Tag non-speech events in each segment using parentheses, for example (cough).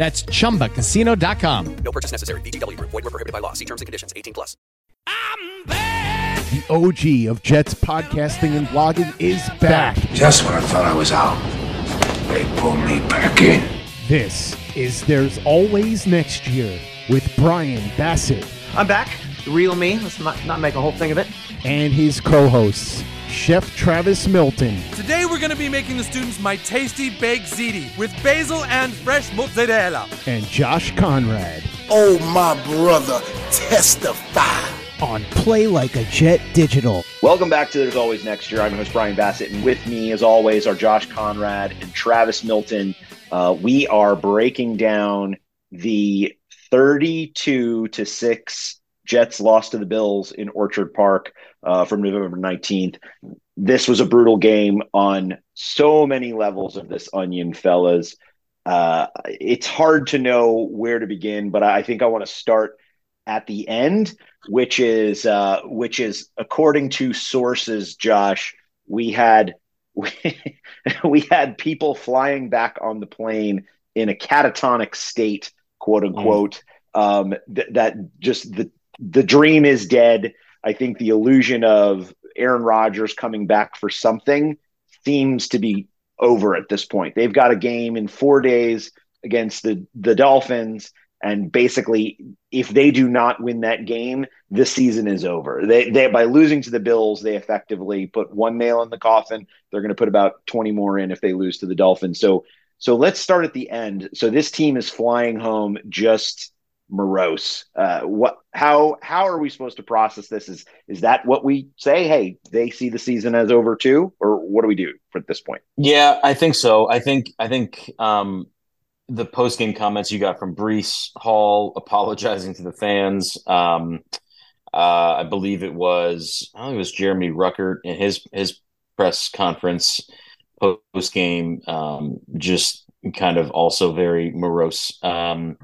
That's chumbacasino.com. No purchase necessary. VGW Group. Void were prohibited by law. See terms and conditions. 18 plus. I'm back. The OG of Jets podcasting and blogging is back. Just when I thought I was out, they pulled me back in. This is There's Always Next Year with Brian Bassett I'm back. The real me. Let's not, not make a whole thing of it. and his co hosts, Chef Travis Milton Today we're going to be making the students my tasty baked ziti with basil and fresh mozzarella. and Josh Conrad Oh, my brother, testify. on Play Like a Jet Digital. Welcome back to There's Always Next Year. I'm your host Brian Bassett, and with me, as always, are Josh Conrad and Travis Milton. Uh, we are breaking down the 32 to six Jets lost to the Bills in Orchard Park uh, from November 19th. This was a brutal game on so many levels of this onion, fellas. Uh, it's hard to know where to begin, but I think I want to start at the end, which is uh, which is according to sources, Josh, we had (laughs) we, we had people flying back on the plane in a catatonic state, quote unquote. Um, th- that just the the dream is dead. I think the illusion of Aaron Rodgers coming back for something seems to be over at this point. They've got a game in four days against the the Dolphins, and basically, if they do not win that game, the season is over. They they by losing to the Bills, they effectively put one nail in the coffin. They're going to put about twenty more in if they lose to the Dolphins. So so let's start at the end. So this team is flying home just morose. Uh, what? How? How are we supposed to process this? Is is that what we say? Hey, they see the season as over too, or what do we do at this point? Yeah, I think so. I think I think um, the post game comments you got from Breece Hall apologizing to the fans. Um, uh, I believe it was I think it was Jeremy Ruckert in his his press conference post game, um, just kind of also very morose. Um,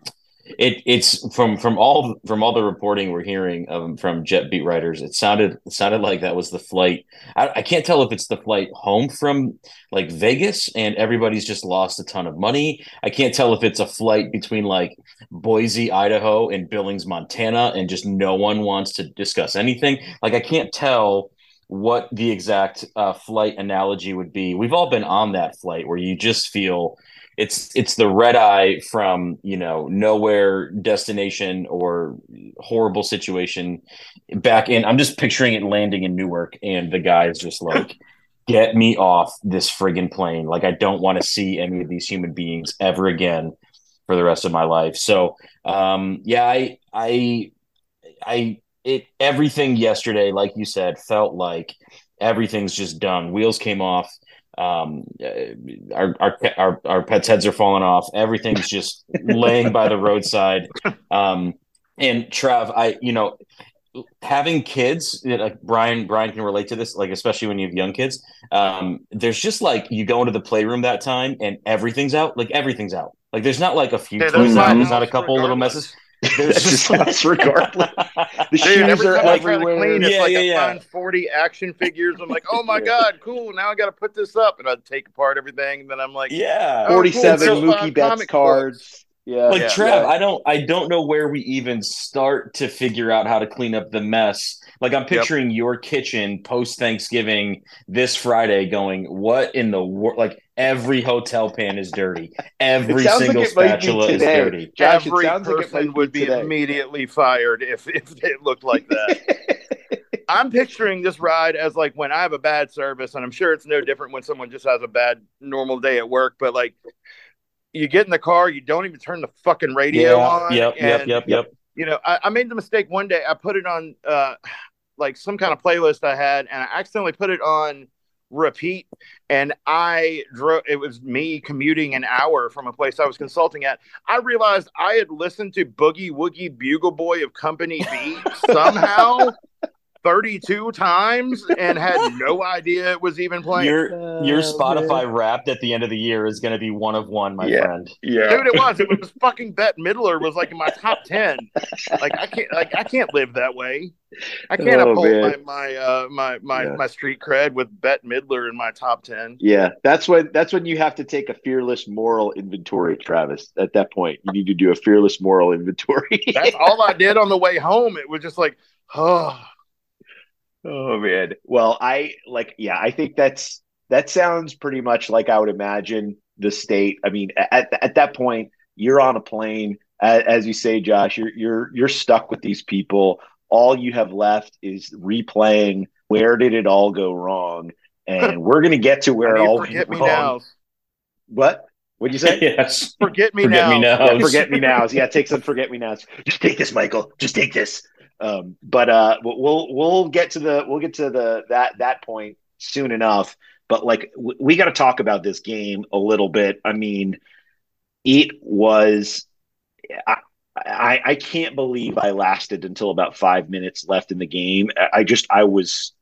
it it's from from all from all the reporting we're hearing um, from jet beat writers. It sounded sounded like that was the flight. I, I can't tell if it's the flight home from like Vegas and everybody's just lost a ton of money. I can't tell if it's a flight between like Boise, Idaho, and Billings, Montana, and just no one wants to discuss anything. Like I can't tell what the exact uh, flight analogy would be. We've all been on that flight where you just feel it's it's the red eye from you know nowhere destination or horrible situation back in i'm just picturing it landing in newark and the guy is just like (laughs) get me off this friggin plane. Like i don't want to see any of these human beings ever again for the rest of my life. So um yeah i i i it everything yesterday like you said felt like everything's just done. Wheels came off um uh, our, our our our pets heads are falling off. Everything's just laying by the roadside. Um and trav i you know having kids like brian brian can relate to this like especially when you have young kids. Um there's just like you go into the playroom that time and everything's out like everything's out. Like there's not like a few Yeah, toys out. there's not a couple little messes There's That's (laughs) just us regardless. (laughs) The Dude, shoes every are time I everywhere. clean, it's Yeah, like yeah, I yeah. find 40 action figures. I'm like, oh my Yeah. God, cool. Now I got to put this up. And I take apart everything. And then I'm like, yeah. Oh, cool. 47 So Mookie Betts comic cards. Yeah. like Yeah. Trav, I don't I don't know where we even start to figure out how to clean up the mess. Like I'm picturing your kitchen post Thanksgiving this Friday going, what in the world like every hotel pan is dirty. Every sounds like single it might be spatula is dirty. Josh, every sounds like person would be today. immediately fired if, if it looked like that. (laughs) I'm picturing this ride as like when I have a bad service, and I'm sure it's no different when someone just has a bad normal day at work. But like, you get in the car, you don't even turn the fucking radio Yeah. on. Yep, yep, yep, yep. You know, I, I made the mistake one day. I put it on uh, like some kind of playlist I had, and I accidentally put it on repeat. And I drove. It was me commuting an hour from a place I was consulting at. I realized I had listened to Boogie Woogie Bugle Boy of Company B (laughs) somehow 32 times and had (laughs) no idea it was even playing. Your your Spotify wrapped at the end of the year is gonna be one of one, my Yeah. friend. yeah. Dude, it was. It was fucking Bette Midler was like in my top ten. Like I can't, like I can't live that way. I can't Oh, uphold my my uh, my my, Yeah. my street cred with Bette Midler in my top ten. Yeah, that's when that's when you have to take a fearless moral inventory, Travis. At that point, you need to do a fearless moral inventory. That's all I (laughs) did on the way home. It was just like, oh, oh man. Well, I like yeah, I think that's that sounds pretty much like I would imagine the state. I mean, at at that point, you're on a plane, as, as you say, Josh. You're you're you're stuck with these people. All you have left is replaying. Where did it all go wrong? And (laughs) we're gonna get to where I it need all forget went me wrong. now. What? What'd you say? (laughs) yes. Forget me Forget now. me now. Yeah, forget me nows. Yeah, take some forget me nows. Just take this, Michael. Just take this. Um, but uh, we'll we'll- get to the we'll get to the that that point soon enough. But like w- we got to talk about this game a little bit. I mean, it was. I, I I can't believe I lasted until about five minutes left in the game. I just I was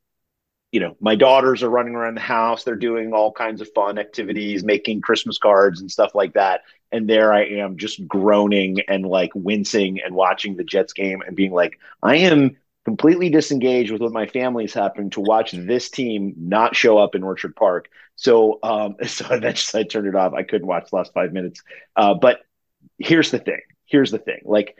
you know, my daughters are running around the house. They're doing all kinds of fun activities, making Christmas cards and stuff like that. And there I am just groaning and like wincing and watching the Jets game and being like, I am completely disengaged with what my family's happening to watch this team not show up in Orchard Park. So, um, (laughs) so eventually I turned it off. I couldn't watch the last five minutes. Uh, but here's the thing. Here's the thing. Like,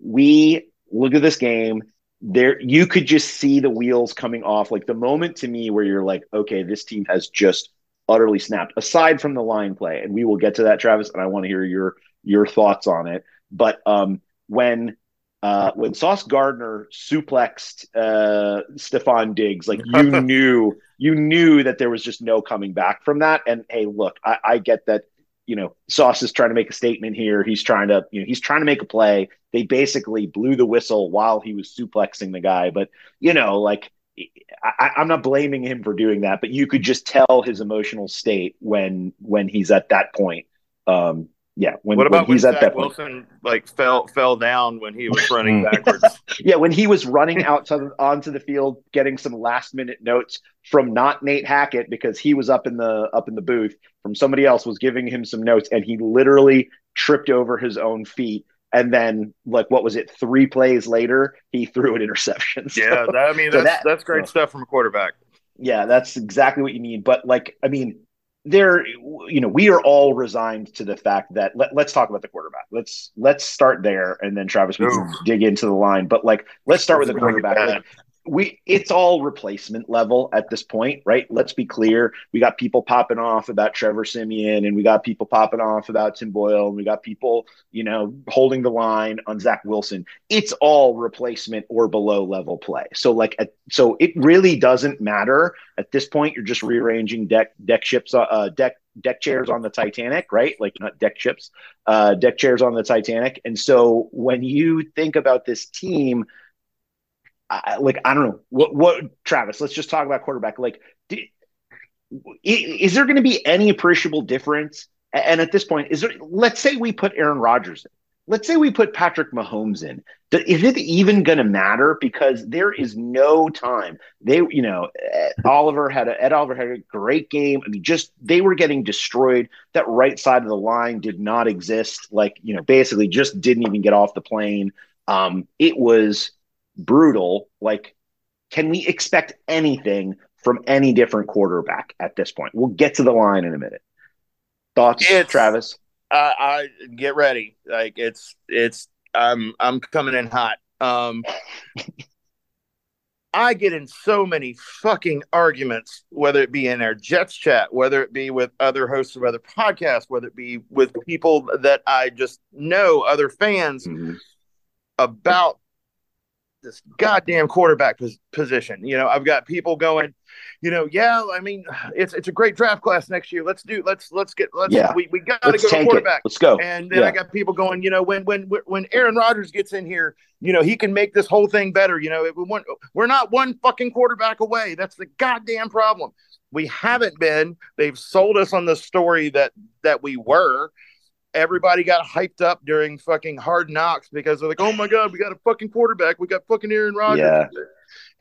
we look at this game there you could just see the wheels coming off like the moment to me where you're like okay this team has just utterly snapped aside from the line play and we will get to that Travis and I want to hear your your thoughts on it but um when uh when Sauce Gardner suplexed uh Stefon Diggs like you (laughs) knew you knew that there was just no coming back from that and hey look I, I get that you know, Sauce is trying to make a statement here. He's trying to, you know, he's trying to make a play. They basically blew the whistle while he was suplexing the guy. But, you know, like, I, I'm not blaming him for doing that, but you could just tell his emotional state when when he's at that point. Um, yeah, when, what about when he's when at Zach that point. Wilson like fell fell down when he was running backwards? (laughs) Yeah, when he was running out to the, onto the field, getting some last minute notes from not Nate Hackett because he was up in the up in the booth from somebody else was giving him some notes, and he literally tripped over his own feet. And then, like, what was it? Three plays later, he threw an interception. (laughs) So- yeah, that, I mean so that's that- that's great stuff from a quarterback. yeah, that's exactly what you need. But like, I mean, there, you know, we are all resigned to the fact that let, let's talk about the quarterback. Let's let's start there, and then Travis, we can dig into the line. But like, let's start with the Let's bring it quarterback. Like, we it's all replacement level at this point, right? Let's be clear. We got people popping off about Trevor Siemian, and we got people popping off about Tim Boyle, and we got people, you know, holding the line on Zach Wilson. It's all replacement or below level play. So like, at, so it really doesn't matter at this point. You're just rearranging deck deck ships, uh, deck deck chairs on the Titanic, right? Like not deck ships, uh, deck chairs on the Titanic. And so when you think about this team I, like I don't know what what Travis. Let's just talk about quarterback. Like, do, is there going to be any appreciable difference? And at this point, is there? Let's say we put Aaron Rodgers in. let's say we put Patrick Mahomes in. Is it even going to matter? Because there is no time. They, you know, Oliver had a Ed Oliver had a great game. I mean, just they were getting destroyed. That right side of the line did not exist. Like, you know, basically just didn't even get off the plane. Um, it was brutal. Like, can we expect anything from any different quarterback at this point? We'll get to the line in a minute. Thoughts, It's- Travis? I, I get ready. Like it's it's I'm I'm coming in hot. Um (laughs) I get in so many fucking arguments, whether it be in our Jets chat, whether it be with other hosts of other podcasts, whether it be with people that I just know, other fans, Mhm. about this goddamn quarterback pos- position. You know, I've got people going, you know, yeah, I mean, it's it's a great draft class next year. Let's do let's let's get let's Yeah. we, we got to Let's go to tank it. quarterback. Let's go. And then Yeah. I got people going, you know, when when when Aaron Rodgers gets in here, you know, he can make this whole thing better. You know, we want, we're not one fucking quarterback away. That's the goddamn problem. We haven't been. They've sold us on the story that that we were. Everybody got hyped up during fucking hard knocks because they're like, oh my god, we got a fucking quarterback. We got fucking Aaron Rodgers. Yeah.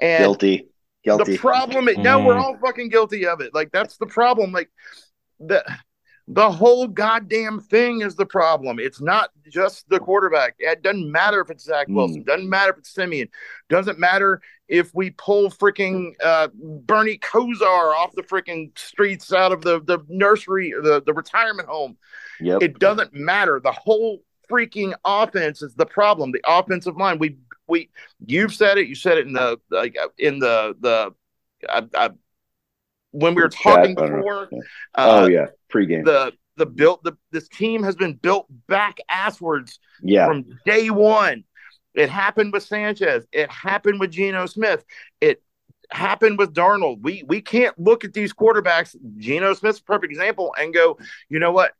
And Guilty. Guilty. the problem is no, we're Mm. all fucking guilty of it. Like that's the problem. Like the the whole goddamn thing is the problem. It's not just the quarterback. It doesn't matter if it's Zach Wilson. Doesn't matter if it's Siemian. Doesn't matter if we pull freaking uh, Bernie Kosar off the freaking streets out of the the nursery, the the retirement home. Yep. It doesn't matter. The whole freaking offense is the problem. The offensive line. We we you've said it. You said it in the like uh, in the the I, I, when we were talking before. Yeah. Uh, oh yeah, pregame. The the built the this team has been built back asswards yeah. from day one. It happened with Sanchez. It happened with Geno Smith. It happened with Darnold. We we can't look at these quarterbacks. Geno Smith's a perfect example, and go, you know what?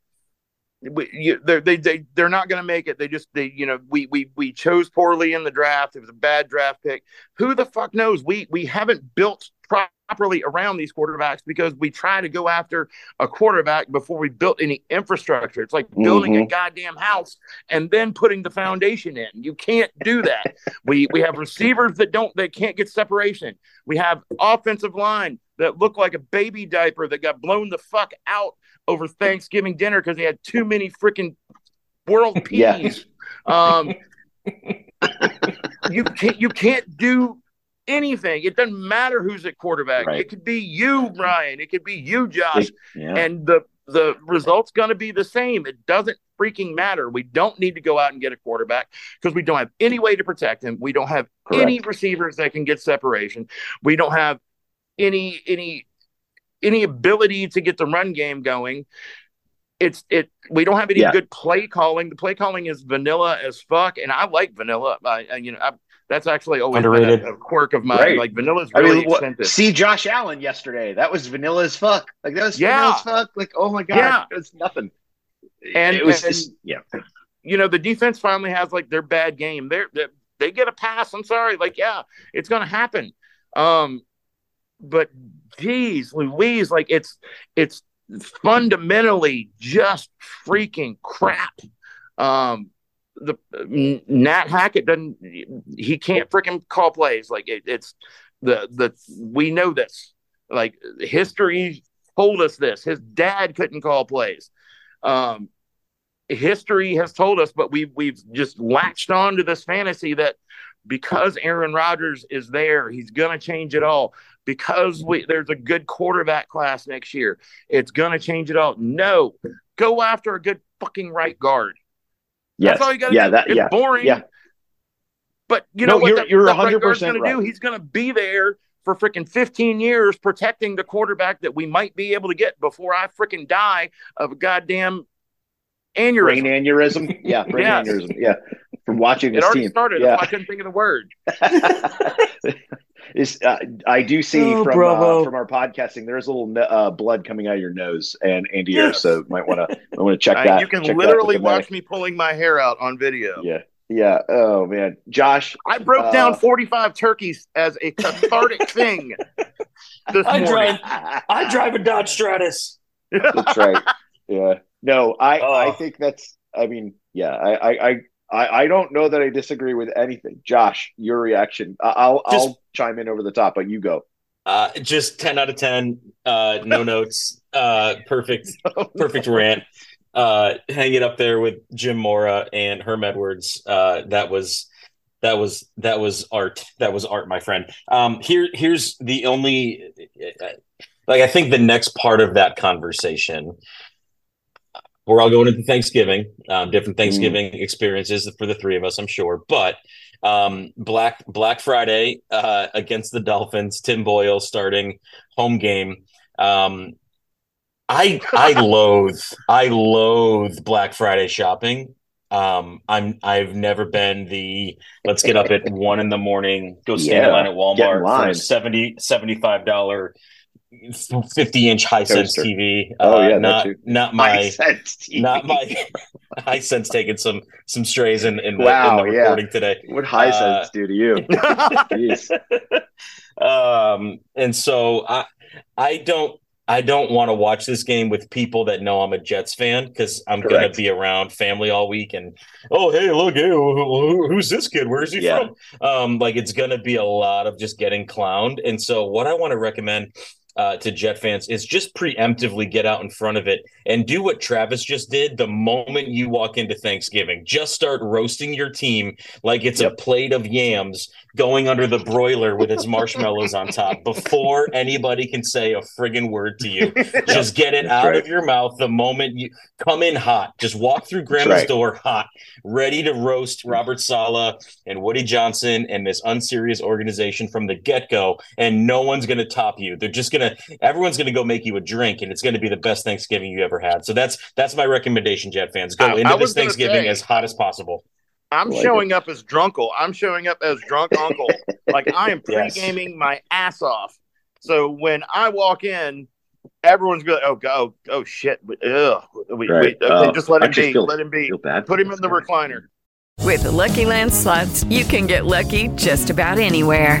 We, you, they're, they they they're not going to make it. They just they you know we we we chose poorly in the draft. It was a bad draft pick. Who the fuck knows? We we haven't built properly around these quarterbacks because we try to go after a quarterback before we built any infrastructure. It's like building a Mhm. goddamn house and then putting the foundation in. You can't do that. (laughs) we we have receivers that don't they can't get separation. We have offensive line that look like a baby diaper that got blown the fuck out over Thanksgiving dinner because they had too many freaking world (laughs) Yeah. peas. Um, you can't you can't do anything. It doesn't matter who's at quarterback. Right. It could be you, Brian. It could be you, Josh Yeah. and the the result's going to be the same. It doesn't freaking matter. We don't need to go out and get a quarterback because we don't have any way to protect him. We don't have any receivers that can get separation. We don't have any any any ability to get the run game going. It's it. We don't have any Yeah. good play calling. The play calling is vanilla as fuck, and I like vanilla. I, I you know I, that's actually always been Underrated. a, a quirk of mine. Right. Like vanilla's I really mean, what, expensive. see Josh Allen yesterday. That was vanilla as fuck. Like that was Yeah. vanilla as fuck. Like oh my god, Yeah. it was nothing. And- it was and- just yeah. you know, the defense finally has like their bad game. They're, they're they get a pass. I'm sorry. Like, yeah, it's going to happen. Um, but geez, Louise, like it's it's fundamentally just freaking crap. Um, the Nate Hackett doesn't. He can't freaking call plays. Like it, it's the the we know this. Like history told us this. His dad couldn't call plays. Um, history has told us, but we've we've just latched on to this fantasy that because Aaron Rodgers is there, he's going to change it all. Because we, there's a good quarterback class next year, it's going to change it all. No, go after a good fucking right guard. Yes. That's all you got to yeah, do. that it's yeah. boring. Yeah. But you No, know what you're- that, you're that 100% guard's going to do? right. He's going to be there for freaking 15 years protecting the quarterback that we might be able to get before I freaking die of a goddamn aneurysm. Brain aneurysm. Yeah, brain (laughs) Yes. aneurysm. Yeah. From watching It this already team. started. Yeah. I couldn't think of the word. (laughs) (laughs) is uh, I do see Oh, from uh, from our podcasting there's a little no- uh, blood coming out of your nose and and ears, Yes. so might want to might want to check that. you can literally with the medic. watch me pulling my hair out on video. Yeah, yeah. Oh man, Josh. I broke Uh, down 45 turkeys as a cathartic (laughs) thing this I drive. I drive a Dodge Stratus. That's right. Yeah. No, I Oh. I think that's. I mean, yeah. I I I, I, don't know that I disagree with anything. Josh, your reaction. I'll Just- I'll chime in over the top, but you go. Uh, just ten out of ten. Uh, no (laughs) notes. Uh, perfect, (laughs) perfect rant. Uh, hang it up there with Jim Mora and Herm Edwards. Uh, that was that was that was art. That was art, my friend. Um, here here's the only like I think the next part of that conversation. We're all going into Thanksgiving, um, different Thanksgiving experiences for the three of us, I'm sure. But um, Black Black Friday uh, against the Dolphins, Tim Boyle starting home game. Um, I I (laughs) loathe I loathe Black Friday shopping. Um, I'm I've never been the let's get up at (laughs) one in the morning, go stand Yeah, in line at Walmart for a 70 75 dollar 50 inch Hisense TV. Oh, Uh, yeah, not not my My sense TV. not my Hisense taking some some strays in in Wow, in the yeah. today. What high Uh, sense do to you? (laughs) Um, and so I I don't I don't want to watch this game with people that know I'm a Jets fan because I'm gonna be around family all week and oh hey look hey, who, who- who's this kid where's he Yeah. from um like it's gonna be a lot of just getting clowned and so what I want to recommend uh, to Jet fans is just preemptively get out in front of it and do what Travis just did the moment you walk into Thanksgiving. Just start roasting your team like it's a plate of yams going under the broiler with its marshmallows on top before anybody can say a friggin' word to you. (laughs) Just get it out right. of your mouth the moment you come in hot. Just walk through grandma's right. door hot, ready to roast Robert Saleh and Woody Johnson and this unserious organization from the get go. And no one's going to top you. They're just going to, everyone's going to go make you a drink and it's going to be the best Thanksgiving you ever had. So that's, that's my recommendation, Jet fans. Go I- into I this Thanksgiving say- as hot as possible. I'm Like showing up as drunkle. I'm showing up as drunk uncle. (laughs) like I am pre-gaming my ass off. So when I walk in, everyone's going, "Oh, go, oh, oh shit!" Ugh. We, Right. we, okay, Oh, just let him be. feel- let him be. Bad. Put him in the recliner. With the Lucky Land slots, you can get lucky just about anywhere.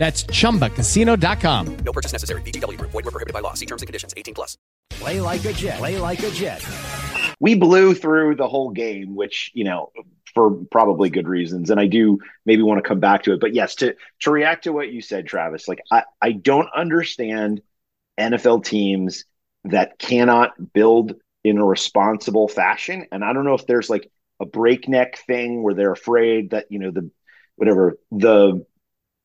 That's chumbacasino.com. No purchase necessary. VGW Group. Void were prohibited by law. See terms and conditions. 18 plus. Play like a Jet. Play like a Jet. we blew through the whole game, which you know for probably good reasons, and I do maybe want to come back to it. But yes, to to react to what you said, Travis, like I I don't understand NFL teams that cannot build in a responsible fashion, and I don't know if there's like a breakneck thing where they're afraid that you know the whatever the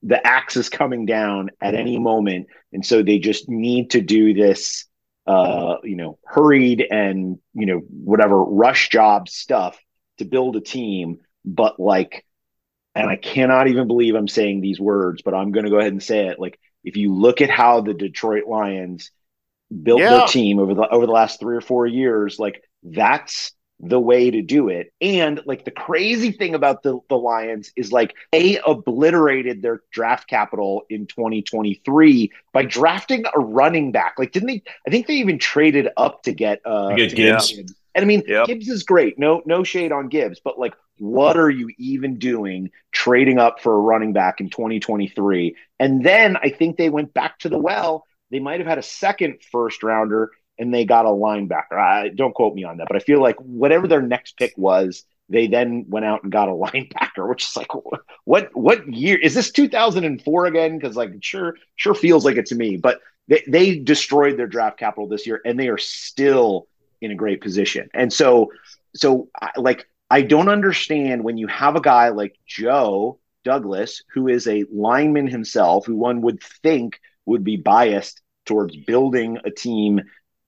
the axe is coming down at any moment. And so they just need to do this uh you know hurried and you know whatever rush job stuff to build a team. But like and i cannot even believe i'm saying these words but i'm going to go ahead and say it. Like if you look at how the Detroit Lions built Yeah. their team over the over the last three or four years, like that's the way to do it. And like the crazy thing about the, the Lions is like they obliterated their draft capital in 2023 by drafting a running back. Like, didn't they? I think they even traded up to get uh You get to Gibbs. And I mean, Gibbs is great. No, no shade on Gibbs, but like, what are you even doing trading up for a running back in 2023? And then I think they went back to the well. They might have had a second first rounder and they got a linebacker. I don't quote me on that, but I feel like whatever their next pick was, they then went out and got a (laughs) linebacker, which is like, what what year is this? 2004 again? Because like, sure, sure feels like it to me. But they they destroyed their draft capital this year, and they are still in a great position. And so, so like, I don't understand when you have a guy like Joe Douglas, who is a lineman himself, who one would think would be biased towards building a team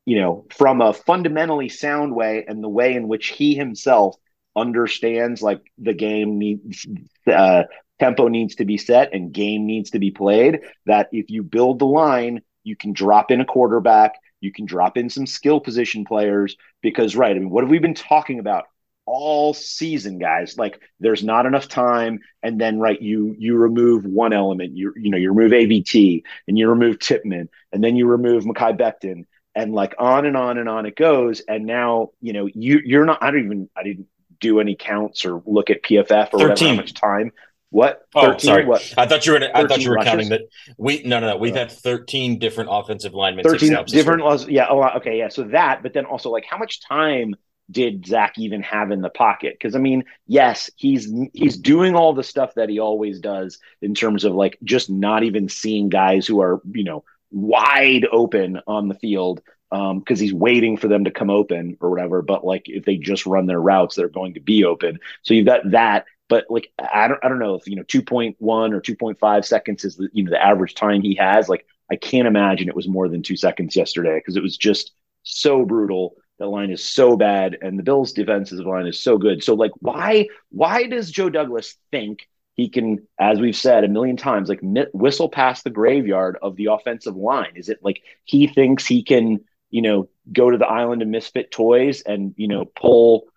you know, from a fundamentally sound way and the way in which he himself understands like the game needs uh, tempo needs to be set and game needs to be played. That if you build the line, you can drop in a quarterback, you can drop in some skill position players because, right? I mean, what have we been talking about? all season guys like there's not enough time and then right you you remove one element you you know you remove AVT and you remove Tippmann and then you remove Mekhi Becton and like on and on and on it goes and now you know you you're not i don't even i didn't do any counts or look at pff or whatever, how much time what Oh, 13 sorry. what I thought you were. I thought you were counting that. We no, no, no. We've uh, had thirteen different offensive linemen. 13 this different laws yeah oh okay yeah so that but then also like how much time did zach even have in the pocket because i mean yes he's he's doing all the stuff that he always does in terms of like just not even seeing guys who are you know wide open on the field um because he's waiting for them to come open or whatever. But like if they just run their routes they're going to be open. So you've got that. But like i don't i don't know if you know 2.1 or 2.5 seconds is the you know the average time he has. Like i can't imagine it was more than 2 seconds yesterday because it was just so brutal. That line is so bad and the bills defensive line is so good. So like why why does joe douglas think he can, as we've said a million times, like whistle past the graveyard of the offensive line? Is it like he thinks he can, you know, go to the island of misfit toys and you know pull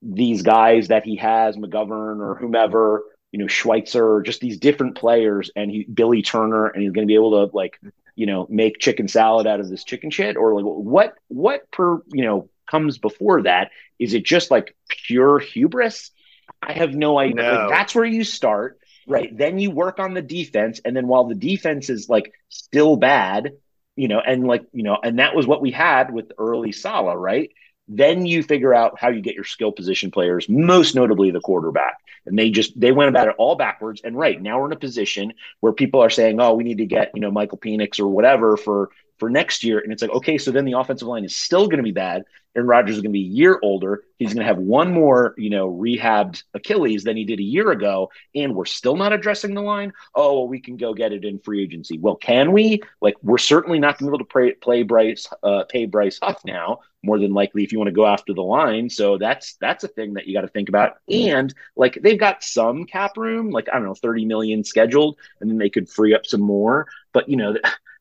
these guys that he has, McGovern or whomever, you know, Schweitzer, just these different players, and he Billy Turner, and he's going to be able to like, you know, make chicken salad out of this chicken shit, or like what what per you know comes before that? Is it just like pure hubris? I have no idea. No. Like, that's where you start, right? Then you work on the defense, and then while the defense is like still bad, you know, and like you know, and that was what we had with early Saleh, right? Then you figure out how you get your skill position players, most notably the quarterback. And they just they went about it all backwards. And right now we're in a position where people are saying, "Oh, we need to get you know Michael Penix or whatever for for next year." And it's like, okay, so then the offensive line is still going to be bad. Aaron Rodgers is going to be a year older. He's going to have one more, you know, rehabbed Achilles than he did a year ago, and we're still not addressing the line. Oh, well, we can go get it in free agency. Well, can we? Like, we're certainly not going to be able to play, play Bryce, uh, pay Bryce Huff now. More than likely, if you want to go after the line, so that's that's a thing that you got to think about. And like, they've got some cap room, like I don't know, thirty million scheduled, and then they could free up some more. But you know,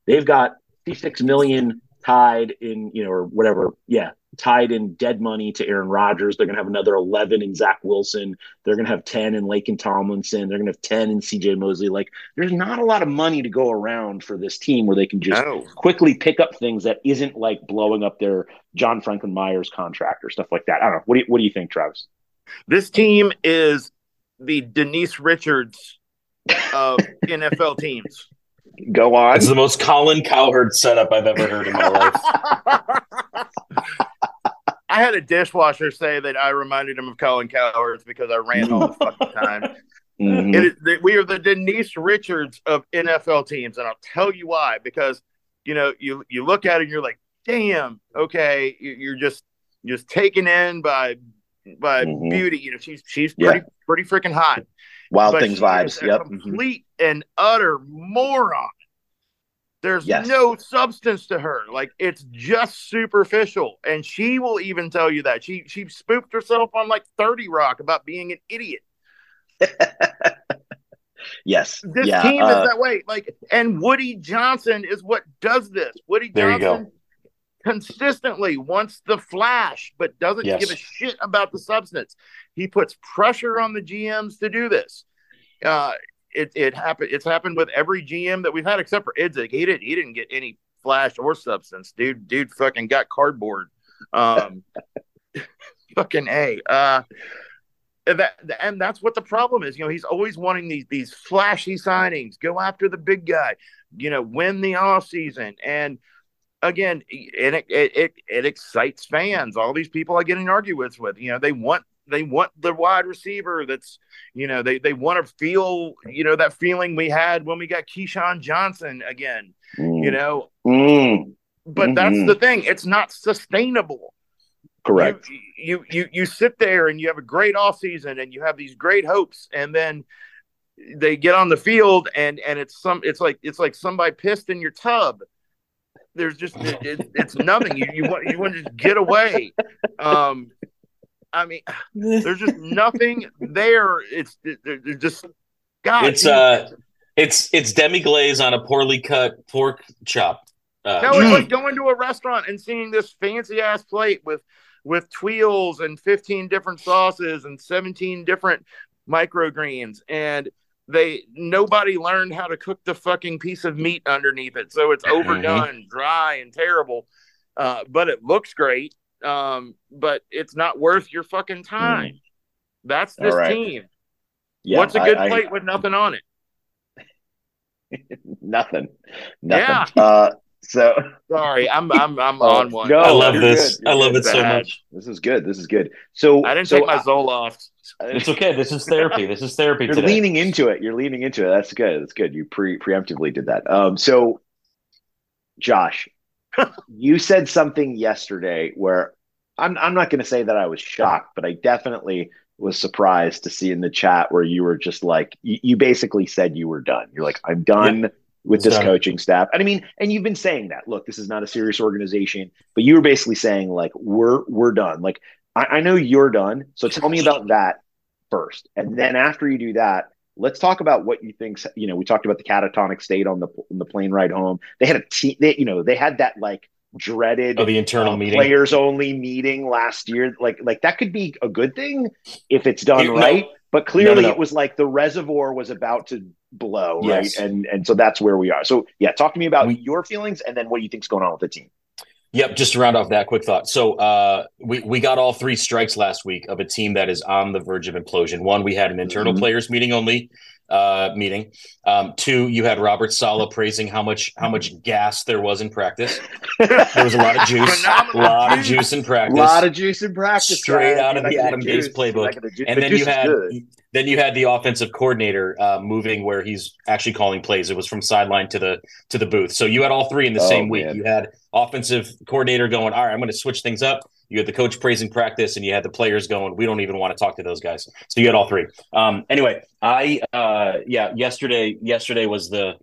they've got fifty-six million tied in, you know, or whatever. Yeah, tied in dead money to Aaron Rodgers. They're going to have another 11 in Zach Wilson. They're going to have 10 in Laken Tomlinson. They're going to have 10 in CJ Mosley. Like, there's not a lot of money to go around for this team where they can just No. quickly pick up things that isn't like blowing up their John Franklin Myers contract or stuff like that. I don't know. What do you, what do you think, Travis? This team is the Denise Richards of (laughs) NFL teams. Go on. It's the most Colin Cowherd setup I've ever heard in my life. (laughs) I had a dishwasher say that I reminded him of Colin Cowherd's because I ran all the (laughs) fucking time. Mhm. It is, that we are the Denise Richards of NFL teams, and I'll tell you why. Because you know, you you look at it, and you're like, "Damn, okay." you- You're just just taken in by by Mhm. beauty. You know, she's she's Yeah. pretty pretty freaking hot. Wild But Things she vibes. is a Yep. Mhm. complete and utter moron. There's Yes. no substance to her. Like it's just superficial, and she will even tell you that she she spooked herself on like Thirty Rock about being an idiot. (laughs) Yes. This yeah, team uh, is that way. Like, and Woody Johnson is what does this. Woody There you Johnson go. Consistently wants the flash, but doesn't Yes. give a shit about the substance. He puts pressure on the GMs to do this. Uh, it it happened. It's happened with every GM that we've had, except for Idzik. He didn't. He didn't get any flash or substance. Dude, dude, fucking got cardboard. Um, (laughs) fucking a. Uh, that and that's what the problem is. You know, he's always wanting these these flashy signings, go after the big guy, you know, win the off season. And again, and it, it it it excites fans. All these people I get in arguments with, you know, they want they want the wide receiver that's you know they they want to feel you know that feeling we had when we got Keyshawn Johnson again. You know, mm, but that's Mhm. the thing; it's not sustainable correct. you you you sit there and you have a great off season and you have these great hopes and then they get on the field and and it's some it's like it's like somebody pissed in your tub there's just it, it, it's numbing you you want you want to just get away um i mean there's just nothing there it's they're, they're just god it's dude. uh, it's it's demi glaze on a poorly cut pork chop. Uh, No, it's like going to a restaurant and seeing this fancy ass plate with with tuiles and 15 different sauces and 17 different microgreens and they nobody learned how to cook the fucking piece of meat underneath it so it's overdone dry and terrible uh, but it looks great um, but it's not worth your fucking time that's this right. team Yeah, what's a good I- plate with nothing on it (laughs) Nothing. Nothing. Yeah. Uh, so sorry i'm i'm i'm Oh, on one No, I love this. I love good. it so much. This is good. This is good. So i didn't so take my I- zoloft It's okay. This is therapy. This is therapy You're today. leaning into it. You're leaning into it. That's good. That's good. You pre preemptively did that. Um, so Josh, (laughs) you said something yesterday where I'm I'm not going to say that I was shocked, but I definitely was surprised to see in the chat where you were just like you, you basically said you were done. You're like I'm done with this coaching staff. And I mean, and you've been saying that. Look, this is not a serious organization, but you were basically saying like we're we're done. Like I, I know you're done. So tell me about that first, and then after you do that, let's talk about what you think. You know, we talked about the catatonic state on the on the plane ride home. They had a team. They, you know, they had that like dreaded Oh, the internal uh, meeting. players only meeting last year. Like like that could be a good thing if it's done You- no. right. But clearly, no, no. it was like the reservoir was about to blow, Yes. right? And and so that's where we are. So yeah, talk to me about We- your feelings and then what you think's going on with the team. Yep, just to round off that quick thought. So uh, we we got all three strikes last week of a team that is on the verge of implosion. One, we had an internal Mhm. players meeting only uh, meeting. Um, two, you had Robert Saleh praising how much how much gas there was in practice. There was a lot of (laughs) juice, a Phenomenal lot of juice. juice in A practice. lot of juice in practice, straight out of the Adam Gase juice. Playbook. like the and the then you had then you had the offensive coordinator uh, moving where he's actually calling plays. It was from sideline to the to the booth. So you had all three in the Oh, same week. man. You had offensive coordinator going, all right, I'm going to switch things up. You had the coach praising practice, and you had the players going, we don't even want to talk to those guys. So you had all three. Um, anyway, I uh, yeah, yesterday yesterday was the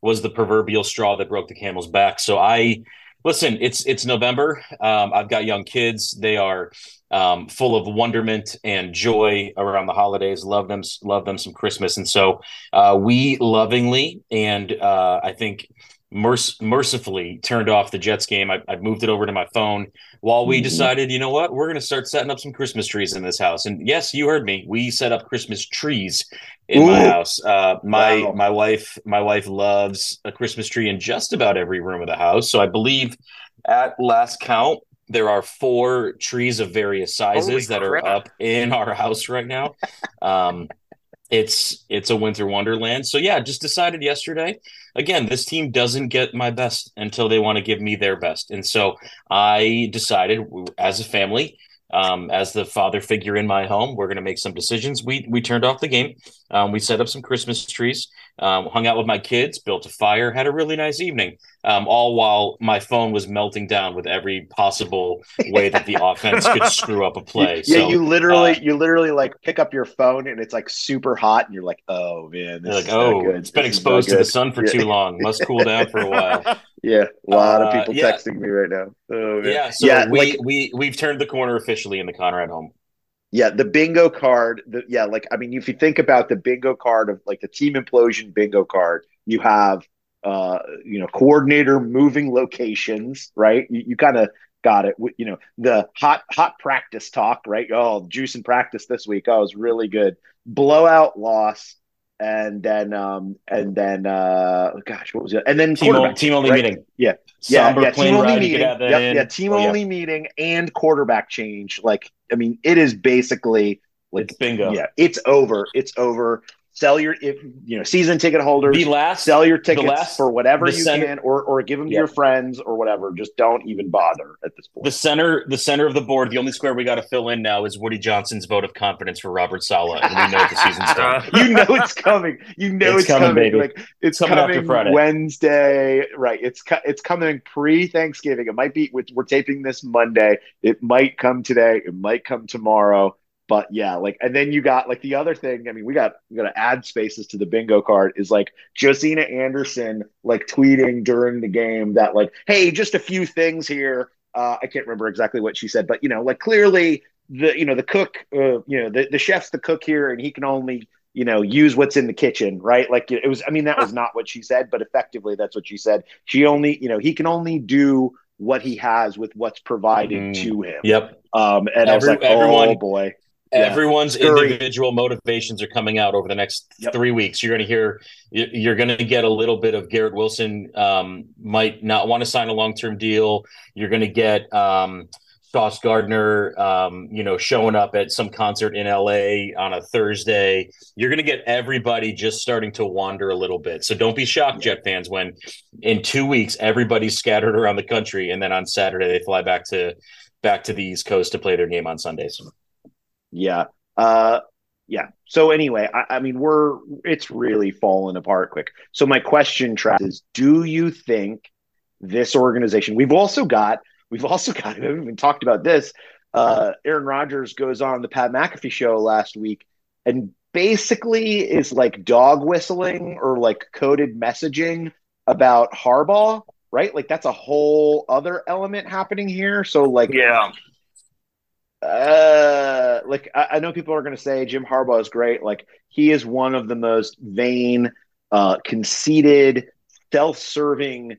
was the proverbial straw that broke the camel's back. So I listen. It's it's November. Um, I've got young kids. They are um, full of wonderment and joy around the holidays. Love them, love them some Christmas, and so uh, we lovingly and uh, I think merc- mercifully turned off the Jets game. I, I moved it over to my phone while we Mhm. decided, you know what, we're going to start setting up some Christmas trees in this house. And yes, you heard me. We set up Christmas trees in my house. Uh, my Wow. my wife my wife loves a Christmas tree in just about every room of the house. So I believe at last count there are four trees of various sizes Holy that crap. are up in our house right now. Um, it's it's a winter wonderland. So yeah, just decided yesterday. Again, this team doesn't get my best until they want to give me their best, and so I decided, as a family, um, as the father figure in my home, we're going to make some decisions. We we turned off the game. Um, we set up some Christmas trees, um, hung out with my kids, built a fire, had a really nice evening. Um, all while my phone was melting down with every possible way that the (laughs) offense could screw up a play. Yeah, so, you literally, uh, you literally like pick up your phone and it's like super hot, and you're like, "Oh man, this You're is like, oh, good. it's been This exposed to the sun for Yeah. too long. Must cool down for a while. (laughs) Yeah, a lot of Uh, people yeah. texting me right now. Oh man. Yeah, so yeah, we like we we've turned the corner officially in the Conrad home. Yeah, the bingo card. The, yeah, like I mean, if you think about the bingo card of like the team implosion bingo card, you have uh, you know coordinator moving locations, right? You, you kind of got it. You know the hot hot practice talk, right? Oh, juice and practice this week. Oh, it was really good. Blowout loss and then um and then uh gosh what was it and then team, only, team only right? meeting. Yeah. Yeah, yeah team only meeting. yep, yeah team oh, only yeah. meeting and quarterback change. Like i mean it is basically like it's bingo. yeah it's over it's over sell your if you know season ticket holders the last sell your tickets last, for whatever you center, can or or give them to your friends or whatever. Just don't even bother at this point. The center the center of the board the only square we got to fill in now is woody johnson's vote of confidence for robert saleh and we know the season's (laughs) done. You know it's coming. You know it's, it's coming, coming. like it's coming, coming after Friday. wednesday. Right. It's it's coming pre-thanksgiving. It might be we're taping this monday. It might come today. It might come tomorrow but yeah, like, and then you got like the other thing. I mean, we got we got to add spaces to the bingo card. Is like Josina Anderson like tweeting during the game that like, hey, just a few things here. Uh, I can't remember exactly what she said, but you know, like clearly the you know the cook, uh, you know, the the chef's the cook here, and he can only you know use what's in the kitchen, right? Like it was. I mean, that was not what she said, but effectively that's what she said. She only, you know, he can only do what he has with what's provided mm, to him. Yep. Um, and Every, I was like, everyone, oh boy. Everyone's individual motivations are coming out over the next yep. three weeks. You're going to hear, you're going to get a little bit of Garrett Wilson um, might not want to sign a long term deal. You're going to get um, Sauce Gardner, um, you know, showing up at some concert in LA on a Thursday. You're going to get everybody just starting to wander a little bit. So don't be shocked, Jet fans, when in two weeks everybody's scattered around the country, and then on Saturday they fly back to back to the East Coast to play their game on Sundays. Yeah. Uh, yeah. So anyway, I, I, mean, we're it's really fallen apart quick. So my question, Trav, is: Do you think this organization? We've also got we've also got (laughs) we haven't even talked about this. Uh, Aaron Rodgers goes on the Pat McAfee show last week and basically is like dog whistling or like coded messaging about Harbaugh, right? Like that's a whole other element happening here. So like, yeah, uh, like I, I know people are going to say Jim Harbaugh is great. Like he is one of the most vain, uh, conceited, self-serving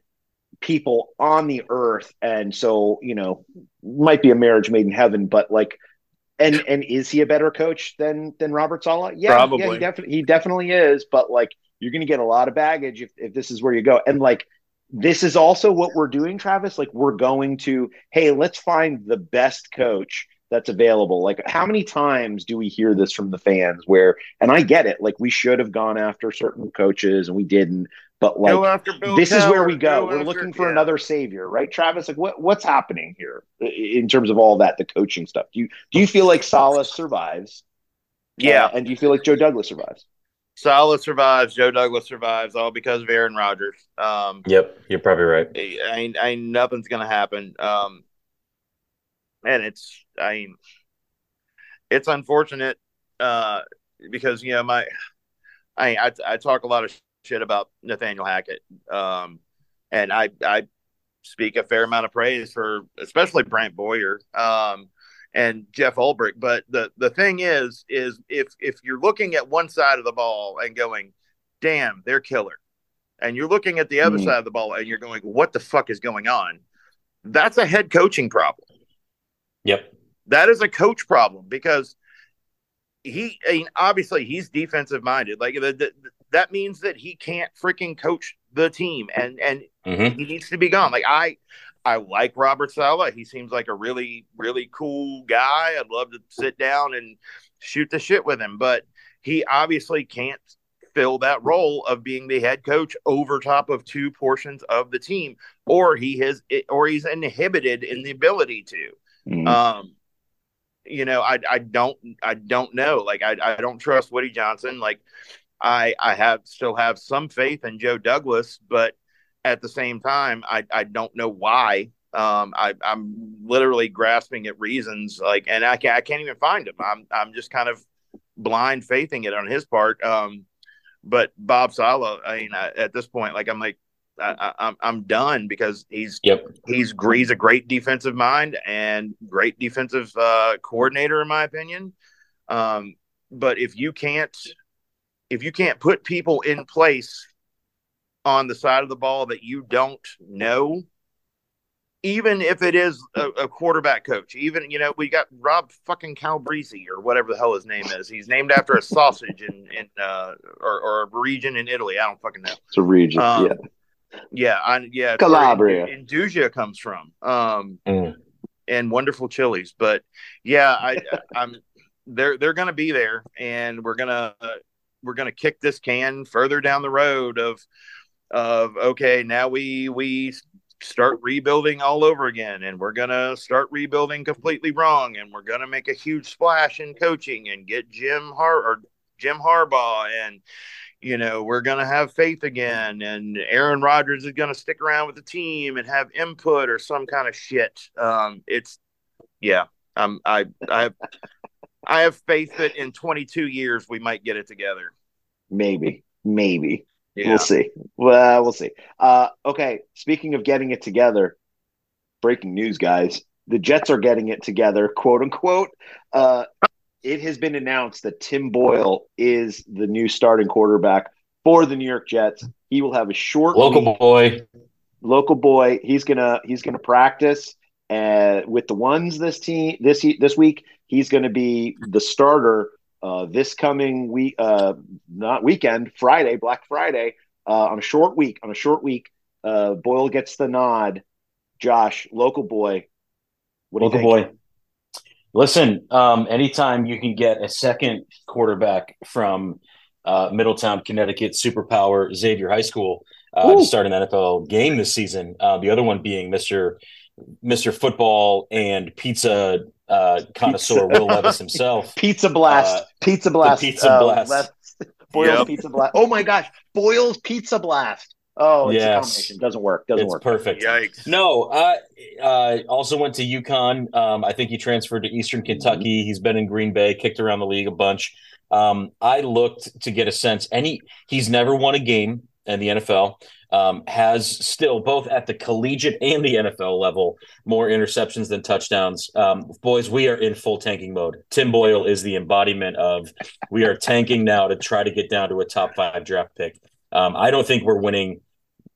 people on the earth, and so you know, might be a marriage made in heaven, but like. And and is he a better coach than than Robert Saleh? Yeah, Probably. yeah, he definitely he definitely is. But like, you're going to get a lot of baggage if, if this is where you go. And like, this is also what we're doing, Travis. Like, we're going to, hey, let's find the best coach that's available. Like, how many times do we hear this from the fans where, and I get it, like, we should have gone after certain coaches and we didn't, but like, this is where we go. go We're after, looking for yeah. another savior, right, Travis? Like, what, what's happening here in terms of all that, the coaching stuff? Do you, do you feel like Saleh survives? Yeah. Uh, and do you feel like Joe Douglas survives? Saleh survives. Joe Douglas survives, all because of Aaron Rodgers. Um, yep, you're probably right. I, I, I nothing's gonna happen. Um, and it's I mean it's unfortunate uh, because you know my I, I I talk a lot of shit about Nathaniel Hackett, um, and I I speak a fair amount of praise for especially Brant Boyer um, and Jeff Ulbrich. But the the thing is, is if if you're looking at one side of the ball and going, "Damn, they're killer," and you're looking at the other mm-hmm. side of the ball and you're going, "What the fuck is going on?" That's a head coaching problem. Yep. That is a coach problem because he, I mean, obviously he's defensive minded. Like the, the, that means that he can't freaking coach the team and, and mm-hmm. he needs to be gone. Like I, I like Robert Saleh. He seems like a really, really cool guy. I'd love to sit down and shoot the shit with him, but he obviously can't fill that role of being the head coach over top of two portions of the team, or he has, or he's inhibited in the ability to. Mm-hmm. Um, you know, I I don't I don't know. Like I I don't trust Woody Johnson. Like I I have still have some faith in Joe Douglas, but at the same time, I I don't know why. Um, I I'm literally grasping at reasons like, and I can't I can't even find them. I'm I'm just kind of blind faithing it on his part. Um, but Bob Saleh, I mean, I, at this point, like I'm like, I, I, I'm I'm done because he's Yep. he's he's a great defensive mind and great defensive uh, coordinator in my opinion. Um, but if you can't if you can't put people in place on the side of the ball that you don't know, even if it is a, a quarterback coach, even you know we got Rob fucking Calabrese or whatever the hell his name is. He's named after a sausage in in uh, or, or a region in Italy. I don't fucking know. It's a region. Um, yeah. Yeah, I, yeah, Calabria. where Induja comes from. Um, Mm. and wonderful chilies. But yeah, I, (laughs) I'm they're they're going to be there, and we're gonna we're gonna kick this can further down the road of of okay, now we we start rebuilding all over again, and we're gonna start rebuilding completely wrong, and we're gonna make a huge splash in coaching and get Jim Har or Jim Harbaugh and you know, we're going to have faith again, and Aaron Rodgers is going to stick around with the team and have input or some kind of shit. Um, it's, yeah, um, I, I, have, I have faith that in 22 years we might get it together. Maybe, maybe. Yeah. We'll see. Well, we'll see. Uh, okay. Speaking of getting it together, breaking news, guys. The Jets are getting it together, quote unquote. Uh, it has been announced that Tim Boyle is the new starting quarterback for the New York Jets. He will have a short Local week. boy. local boy. He's gonna he's gonna practice uh, with the ones this team this this week. He's gonna be the starter uh, this coming week, uh, not weekend, Friday, Black Friday, uh, on a short week. On a short week, uh, Boyle gets the nod. Josh, local boy. What Local boy. Listen, um, anytime you can get a second quarterback from uh, Middletown, Connecticut, superpower Xavier High School uh, to start an NFL game this season. Uh, the other one being Mister Mister Football and Pizza uh, connoisseur Pizza. Will Levis (laughs) himself. Pizza blast, Uh, pizza blast, Pizza uh, Blast. Les- Boyle's Yep. pizza blast. Oh my gosh, Boyle's pizza blast. Oh, it's a combination. Doesn't work. Doesn't it's work. perfect. Yikes. No, uh, uh, also went to UConn. Um, I think he transferred to Eastern Kentucky. He's been in Green Bay, kicked around the league a bunch. Um, I looked to get a sense, Any, he, he's never won a game in the NFL. Um, has still both at the collegiate and the NFL level more interceptions than touchdowns. Um, boys, we are in full tanking mode. Tim Boyle is the embodiment of we are tanking now to try to get down to a top five draft pick. Um, I don't think we're winning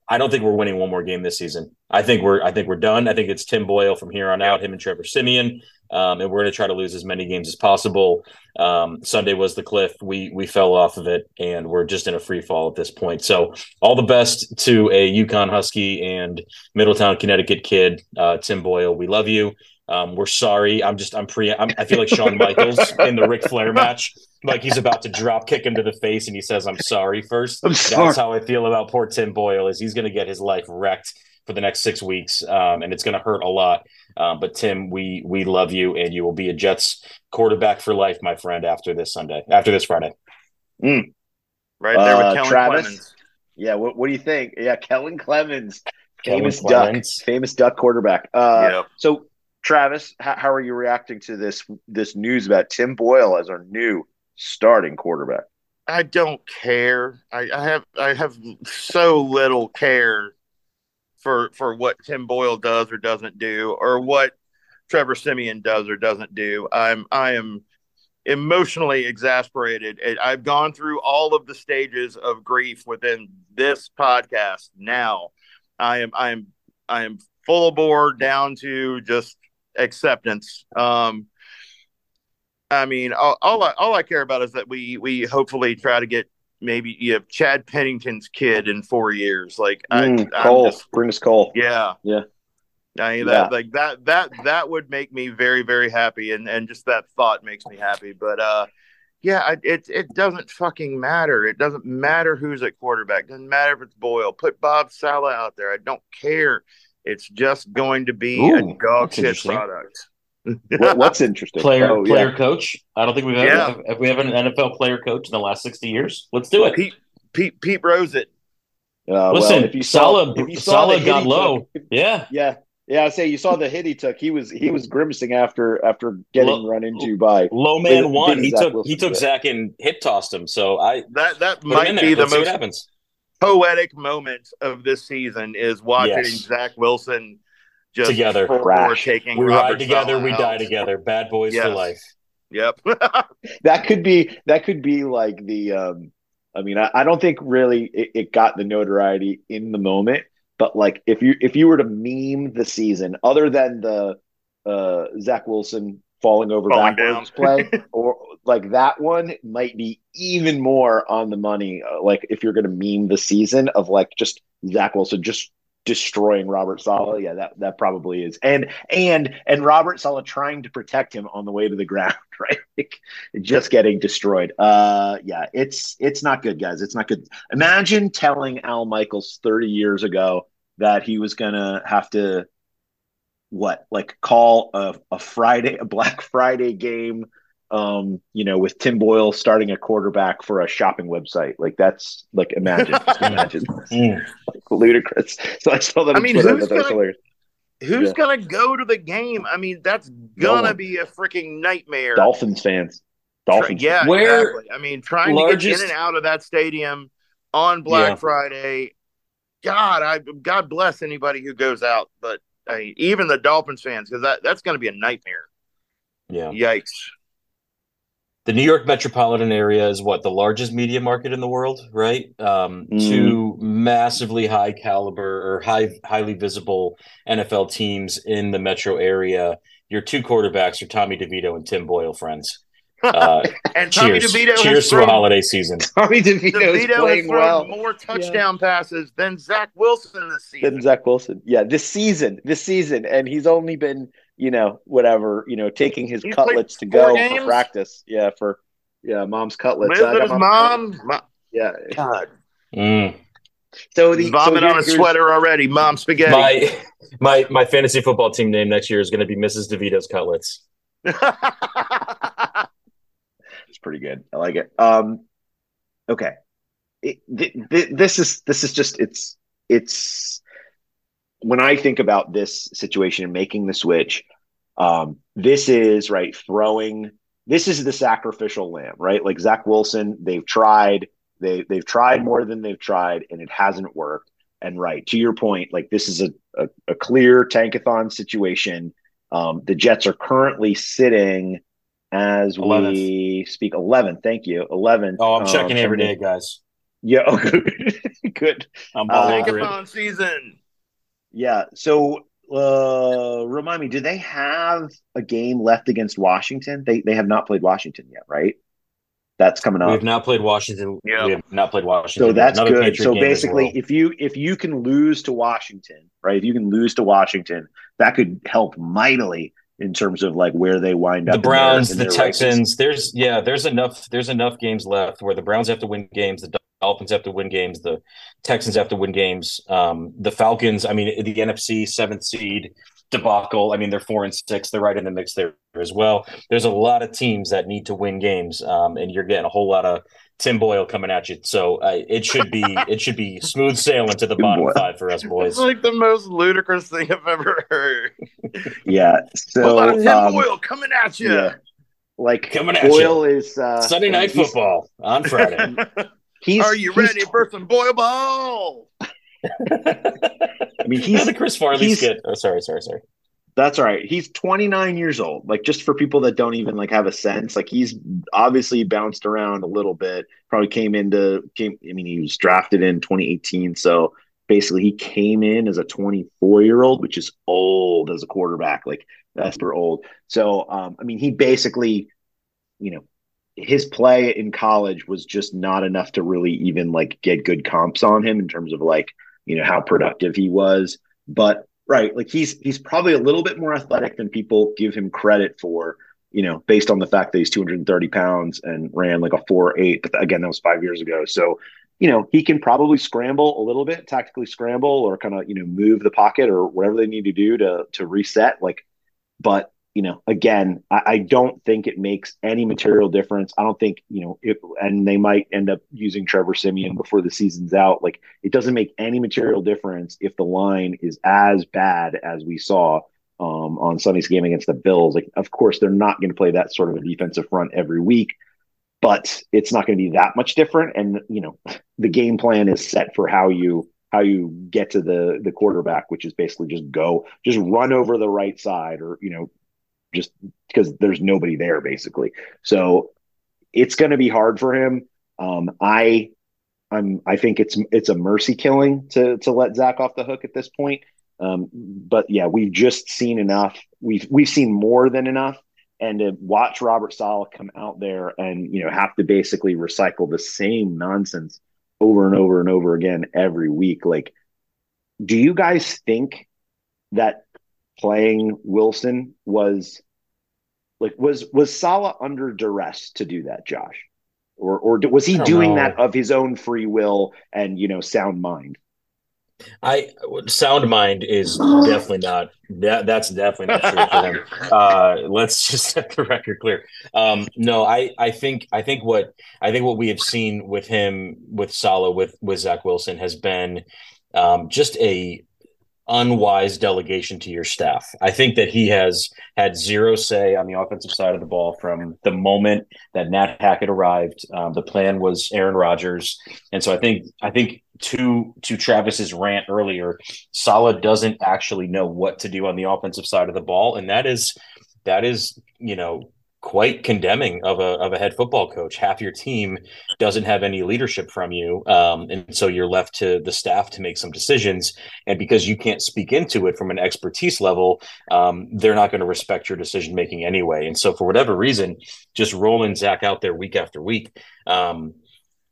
I don't think we're winning one more game this season. I think we're I think we're done. I think it's Tim Boyle from here on out, him and Trevor Siemian, um, and we're going to try to lose as many games as possible. Um, Sunday was the cliff. We we fell off of it, and we're just in a free fall at this point. So all the best to a UConn Husky and Middletown, Connecticut kid, uh, Tim Boyle. We love you. Um, we're sorry. I'm just I'm pre. I'm, I feel like Shawn Michaels in the Ric Flair match. Like he's about to drop kick him to the face, and he says, "I'm sorry." First, I'm sorry. that's how I feel about poor Tim Boyle. Is he's going to get his life wrecked for the next six weeks, um, and it's going to hurt a lot. Um, but Tim, we we love you, and you will be a Jets quarterback for life, my friend. After this Sunday, after this Friday. Right there with Uh, Kellen Travis? Clemens. Yeah, what, what do you think? Yeah, Kellen Clemens, Kellen famous Clemens. duck, famous duck quarterback. Uh, Yep. So, Travis, how, how are you reacting to this this news about Tim Boyle as our new starting quarterback? I don't care. I, I have I have so little care for for what Tim Boyle does or doesn't do, or what Trevor Siemian does or doesn't do. I'm I am emotionally exasperated. I've gone through all of the stages of grief within this podcast. Now, I am I am I am full bore down to just acceptance. Um, I mean, all, all I all I care about is that we we hopefully try to get maybe you have Chad Pennington's kid in four years. Like I, Mm, I'm Cole, just- bring us Cole. yeah, Yeah. I mean, Yeah. that like that that that would make me very very happy, and and just that thought makes me happy. But uh, yeah, I, it it doesn't fucking matter. It doesn't matter who's at quarterback. Doesn't matter if it's Boyle. Put Bob Saleh out there. I don't care. It's just going to be Ooh, a dog shit product. What, what's interesting? Player Oh, player yeah. coach. I don't think we've ever Yeah. have, have we have an NFL player coach in the last sixty years. Let's do it. Pete Pete Pete Rose it. Uh, Listen, well, if you saw, Saleh- if you saw Saleh the hit got he low. took- Yeah. yeah, yeah. I say you saw the hit he took. He was he was grimacing after after getting Low- run into by Low man one. He Zach took Wilson, he took yeah. Zach and hip tossed him. So I That that put him in might be the Let's see what most happens. Poetic moment of this season is watching Yes. Zach Wilson just Together. for taking we Robert ride together, Saleh we die together. Bad boys for life. Yep. (laughs) that could be that could be like the um i mean i, I don't think really it, it got the notoriety in the moment but like if you if you were to meme the season other than the uh zach wilson falling over Falling backwards play (laughs) or like that one might be even more on the money uh, like if you're going to meme the season of like just zach wilson just destroying Robert Saleh. Yeah, that that probably is. And and and Robert Saleh trying to protect him on the way to the ground, (laughs) right? Like, just getting destroyed. Uh yeah, it's it's not good, guys. It's not good. Imagine telling Al Michaels 30 years ago that he was gonna have to what like call a, a Friday, a Black (laughs) Friday game um, you know, with Tim Boyle starting a quarterback for a shopping website. Like that's like imagine, (laughs) just imagine. like, ludicrous. (laughs) So I saw that I mean, Twitter, who's but that was gonna- Who's Yeah. gonna go to the game? I mean, that's gonna one. be a freaking nightmare. Dolphins fans. Dolphins. Yeah, Where- exactly. I mean, trying to largest- get in and out of that stadium on Black Yeah. Friday. God, I God bless anybody who goes out, but I mean, even the Dolphins fans, because that, that's going to be a nightmare. Yeah. Yikes! The New York metropolitan area is what the largest media market in the world, right? Um, Mm. Two massively high caliber or high highly visible NFL teams in the metro area. Your two quarterbacks are Tommy DeVito and Tim Boyle, friends. Uh, (laughs) And Tommy cheers! DeVito has cheers to a holiday season. Tommy DeVito, is DeVito has thrown well. more touchdown passes than Zach Wilson this season. Than Zach Wilson. Yeah, this season, this season, and he's only been, you know, whatever, you know, taking his He's cutlets to go games? for practice. Yeah, for yeah, mom's cutlets. Live with his mom's mom. Mo- Yeah. God, Mm. So the vomit so on a sweater already. Mom spaghetti. My my my fantasy football team name next year is going to be Mrs. DeVito's Cutlets. (laughs) Pretty good. I like it. Um, okay. It, th- th- this is this is just it's it's when I think about this situation and making the switch. Um, this is right throwing. This is the sacrificial lamb, right? Like Zach Wilson, they've tried. They they've tried more than they've tried, and it hasn't worked. And right to your point, like this is a a, a clear tankathon situation. Um, the Jets are currently sitting as we speak 11 thank you 11 Oh, I'm checking every day, guys. yeah (laughs) oh, good good I'm all Uh, over it. Season. yeah so uh remind me do they have a game left against washington they they have not played washington yet right that's coming up. We have not played Washington. Yeah. We have not played Washington. so that's Another good Patriot so basically well. if you if you can lose to washington right if you can lose to washington that could help mightily in terms of like where they wind up the their- Browns, the their rankings. Texans. There's yeah, there's enough. There's enough games left where the Browns have to win games, the Dolphins have to win games, the Texans have to win games. Um, the Falcons. I mean, the NFC seventh seed debacle. I mean, they're four and six. They're right in the mix there as well. There's a lot of teams that need to win games, um, and you're getting a whole lot of Tim Boyle coming at you. So uh, it should be it should be smooth sailing to the bottom Boyle. five for us boys. It's like the most ludicrous thing I've ever heard. (laughs) yeah a lot of so Tim um, Boyle coming at you. yeah like Coming at Boyle is uh, Sunday night football on Friday. (laughs) He's, Are you he's ready for some Boyle ball? (laughs) I mean, he's the Chris Farley skit. Oh, sorry, sorry, sorry. That's all right. He's 29 years old. Like just for people that don't even like have a sense, like he's obviously bounced around a little bit. Probably came into came. I mean, he was drafted in 2018, so basically he came in as a 24 year old, which is old as a quarterback. Like that's super old. So um, I mean, he basically, you know, his play in college was just not enough to really even like get good comps on him in terms of like you know how productive he was. But right, like he's he's probably a little bit more athletic than people give him credit for. You know, based on the fact that he's 230 pounds and ran like a four eight. But again, that was five years ago. So you know he can probably scramble a little bit, tactically scramble, or kind of you know move the pocket or whatever they need to do to to reset. Like, but you know, again, I, I don't think it makes any material difference. I don't think, you know, if, and they might end up using Trevor Siemian before the season's out. Like, it doesn't make any material difference if the line is as bad as we saw um, on Sunday's game against the Bills. Like, of course, they're not going to play that sort of a defensive front every week. but it's not going to be that much different. And you know, (laughs) the game plan is set for how you how you get to the the quarterback, which is basically just go, just run over the right side, or you know, just because there's nobody there basically. So it's going to be hard for him. Um, I I'm I think it's it's a mercy killing to to let Zach off the hook at this point. Um, but yeah, we've just seen enough. We've we've seen more than enough, and to watch Robert Saleh come out there and you know have to basically recycle the same nonsense over and over and over again every week. Like, do you guys think that playing Wilson was like was was Saleh under duress to do that, Josh? Or or was he doing know. that of his own free will and you know sound mind? I sound mind is (sighs) definitely not that. That's definitely not true for him. (laughs) Uh, let's just set the record clear. Um, no, I, I think I think what I think what we have seen with him with Saleh with with Zach Wilson has been um, just a unwise delegation to your staff. I think that he has had zero say on the offensive side of the ball from the moment that Nat Hackett arrived. Um, the plan was Aaron Rodgers, and so I think I think to to Travis's rant earlier, Saleh doesn't actually know what to do on the offensive side of the ball, and that is that is you know quite condemning of a of a head football coach. Half your team doesn't have any leadership from you, um, and so you're left to the staff to make some decisions. And because you can't speak into it from an expertise level, um, they're not going to respect your decision making anyway. And so, for whatever reason, just rolling Zach out there week after week. Um,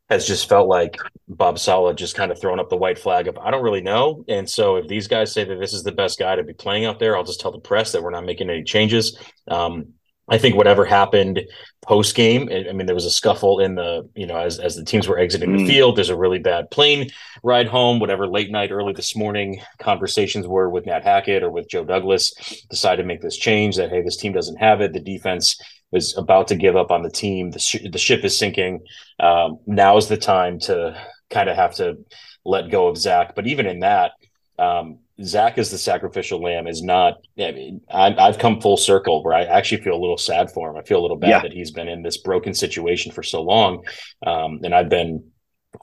has just felt like Bob Saleh just kind of throwing up the white flag of I don't really know. And so if these guys say that this is the best guy to be playing out there, I'll just tell the press that we're not making any changes. Um, I think whatever happened post game, I mean, there was a scuffle in the, you know, as, as the teams were exiting Mm. the field. There's a really bad plane ride home, whatever late night, early this morning conversations were with Nat Hackett or with Joe Douglas, decided to make this change that, hey, this team doesn't have it. The defense is about to give up on the team. The, sh- the ship is sinking. Um, now is the time to kind of have to let go of Zach. But even in that, um, Zach is the sacrificial lamb is not. I mean, I, I've come full circle where I actually feel a little sad for him. I feel a little bad Yeah. that he's been in this broken situation for so long, um, and I've been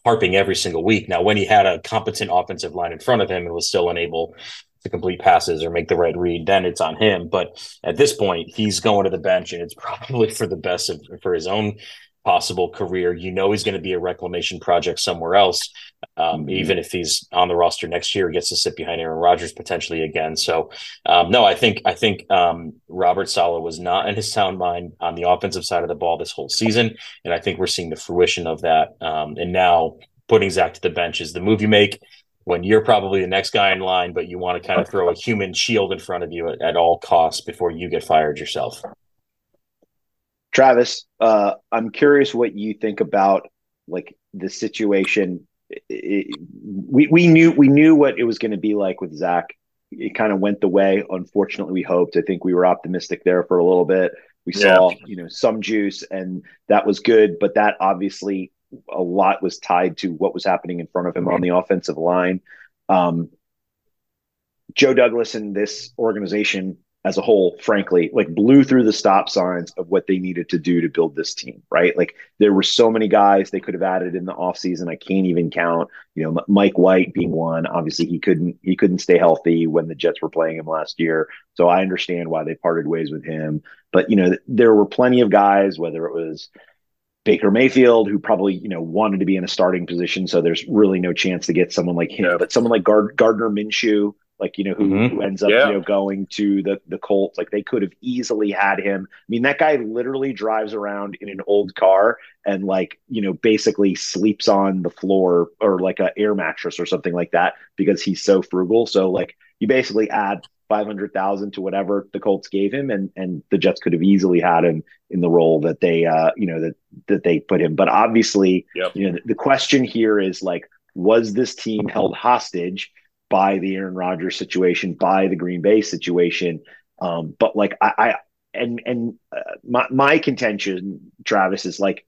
harping every single week. Now, when he had a competent offensive line in front of him and was still unable to complete passes or make the right read, then it's on him. But at this point, he's going to the bench, and it's (laughs) probably for the best of for his own possible career. You know, he's going to be a reclamation project somewhere else. Um, even if he's on the roster next year, he gets to sit behind Aaron Rodgers potentially again. So, um, no, I think I think um, Robert Saleh was not in his sound mind on the offensive side of the ball this whole season, and I think we're seeing the fruition of that. Um, and now putting Zach to the bench is the move you make when you're probably the next guy in line, but you want to kind of throw a human shield in front of you at, at all costs before you get fired yourself. Travis, uh, I'm curious what you think about like the situation. It- it- we we knew we knew what it was going to be like with Zach. It kind of went the way. Unfortunately, we hoped. I think we were optimistic there for a little bit. We Yeah. saw you know some juice, and that was good. But that obviously a lot was tied to what was happening in front of him on the offensive line. Um, Joe Douglas and this organization as a whole, frankly, like blew through the stop signs of what they needed to do to build this team, right? Like there were so many guys they could have added in the offseason. I can't even count, you know, Mike White being one. Obviously he couldn't he couldn't stay healthy when the Jets were playing him last year. So I understand why they parted ways with him. But you know, th- there were plenty of guys, whether it was Baker Mayfield, who probably you know wanted to be in a starting position, so there's really no chance to get someone like him. But someone like Gard- Gardner Minshew, like you know, who, Mhm. who ends up Yeah. you know going to the the Colts, like they could have easily had him. I mean, that guy literally drives around in an old car and like you know basically sleeps on the floor or like a air mattress or something like that because he's so frugal. So like you basically add five hundred thousand to whatever the Colts gave him, and and the Jets could have easily had him in the role that they uh you know that that they put him. But obviously, Yep. you know the, the question here is like, was this team (laughs) held hostage by the Aaron Rodgers situation, by the Green Bay situation? Um, but like I, I and and uh, my my contention, Travis, is like,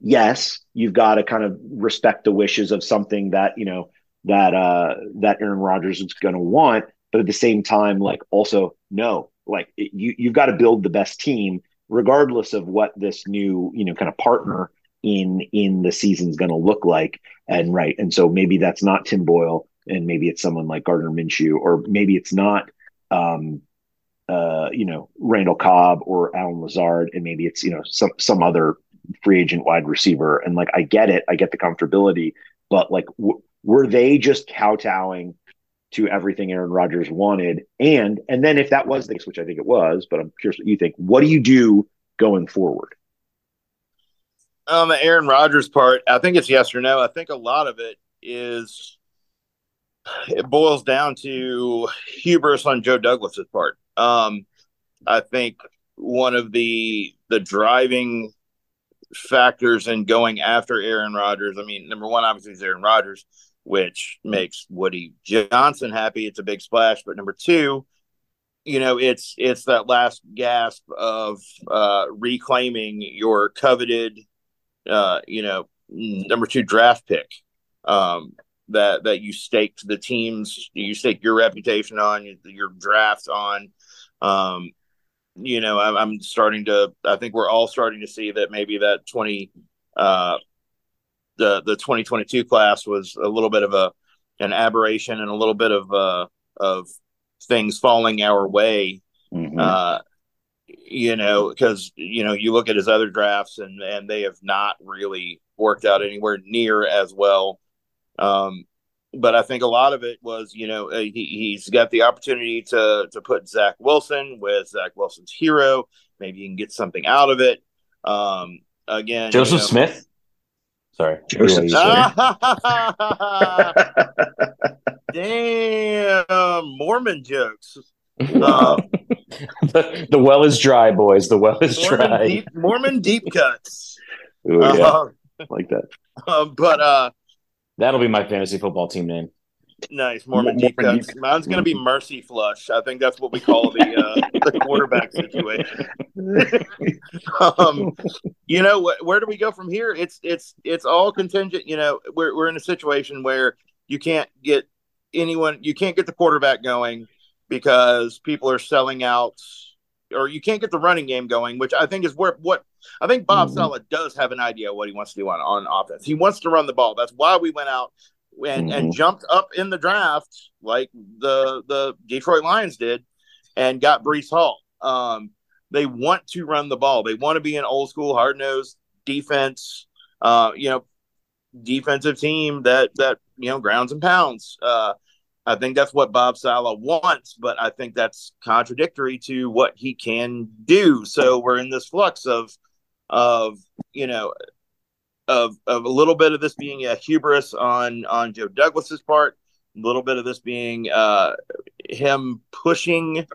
yes, you've got to kind of respect the wishes of something that you know that uh that Aaron Rodgers is going to want, but at the same time, like also no, like it, you you've got to build the best team. regardless of what this new you know kind of partner in in the season's going to look like. And right, and so maybe that's not Tim Boyle, and maybe it's someone like Gardner Minshew, or maybe it's not. Um, uh, you know, Randall Cobb or Allen Lazard, and maybe it's you know some some other free agent wide receiver. And like, I get it, I get the comfortability, but like, w- were they just kowtowing to everything Aaron Rodgers wanted? And and then if that was the case, which I think it was, but I'm curious what you think. What do you do going forward? On the Aaron Rodgers part, I think it's yes or no. I think a lot of it is it boils down to hubris on Joe Douglas's part. Um, I think one of the the driving factors in going after Aaron Rodgers. I mean, number one, obviously, is Aaron Rodgers, which makes Woody Johnson happy. It's a big splash. But number two, you know, it's it's that last gasp of uh, reclaiming your coveted, uh, you know, number two draft pick. Um, that that you staked the teams, you stake your reputation on, your draft on. Um, you know, I'm, I'm, starting to. I think we're all starting to see that maybe that twenty, uh, the the 2022 class was a little bit of a an aberration and a little bit of uh of things falling our way. Mm-hmm. Uh, you know, because you know you look at his other drafts and and they have not really worked out anywhere near as well. Um, but I think a lot of it was, you know, uh, he, he's got the opportunity to to put Zach Wilson with Zach Wilson's hero. Maybe you can get something out of it. Um, again, Joseph you know, Smith. Sorry, Joseph. (laughs) (laughs) Damn, Mormon jokes. Um, (laughs) the, the, well is dry, boys. The well is Mormon dry. Deep, Mormon deep cuts. Ooh, yeah. uh, like that. Um, but uh, That'll be my fantasy football team name. Nice, Mormon, deep cuts. Deep. Mine's going to be Mercy Flush. I think that's what we call the uh, (laughs) the quarterback situation. (laughs) um, you know, wh- where do we go from here? It's it's it's all contingent. You know, we're we're in a situation where you can't get anyone, you can't get the quarterback going because people are selling out, or you can't get the running game going, which I think is where what I think Bob mm-hmm. Saleh does have an idea what he wants to do on, on offense. He wants to run the ball. That's why we went out and, mm-hmm. and jumped up in the draft like the the Detroit Lions did and got Breece Hall. Um, they want to run the ball. They want to be an old school, hard nosed defense. Uh, you know, defensive team that that you know grounds and pounds. Uh, I think that's what Bob Saleh wants, but I think that's contradictory to what he can do. So we're in this flux of of you know of of a little bit of this being a hubris on on Joe Douglas's part, a little bit of this being uh, him pushing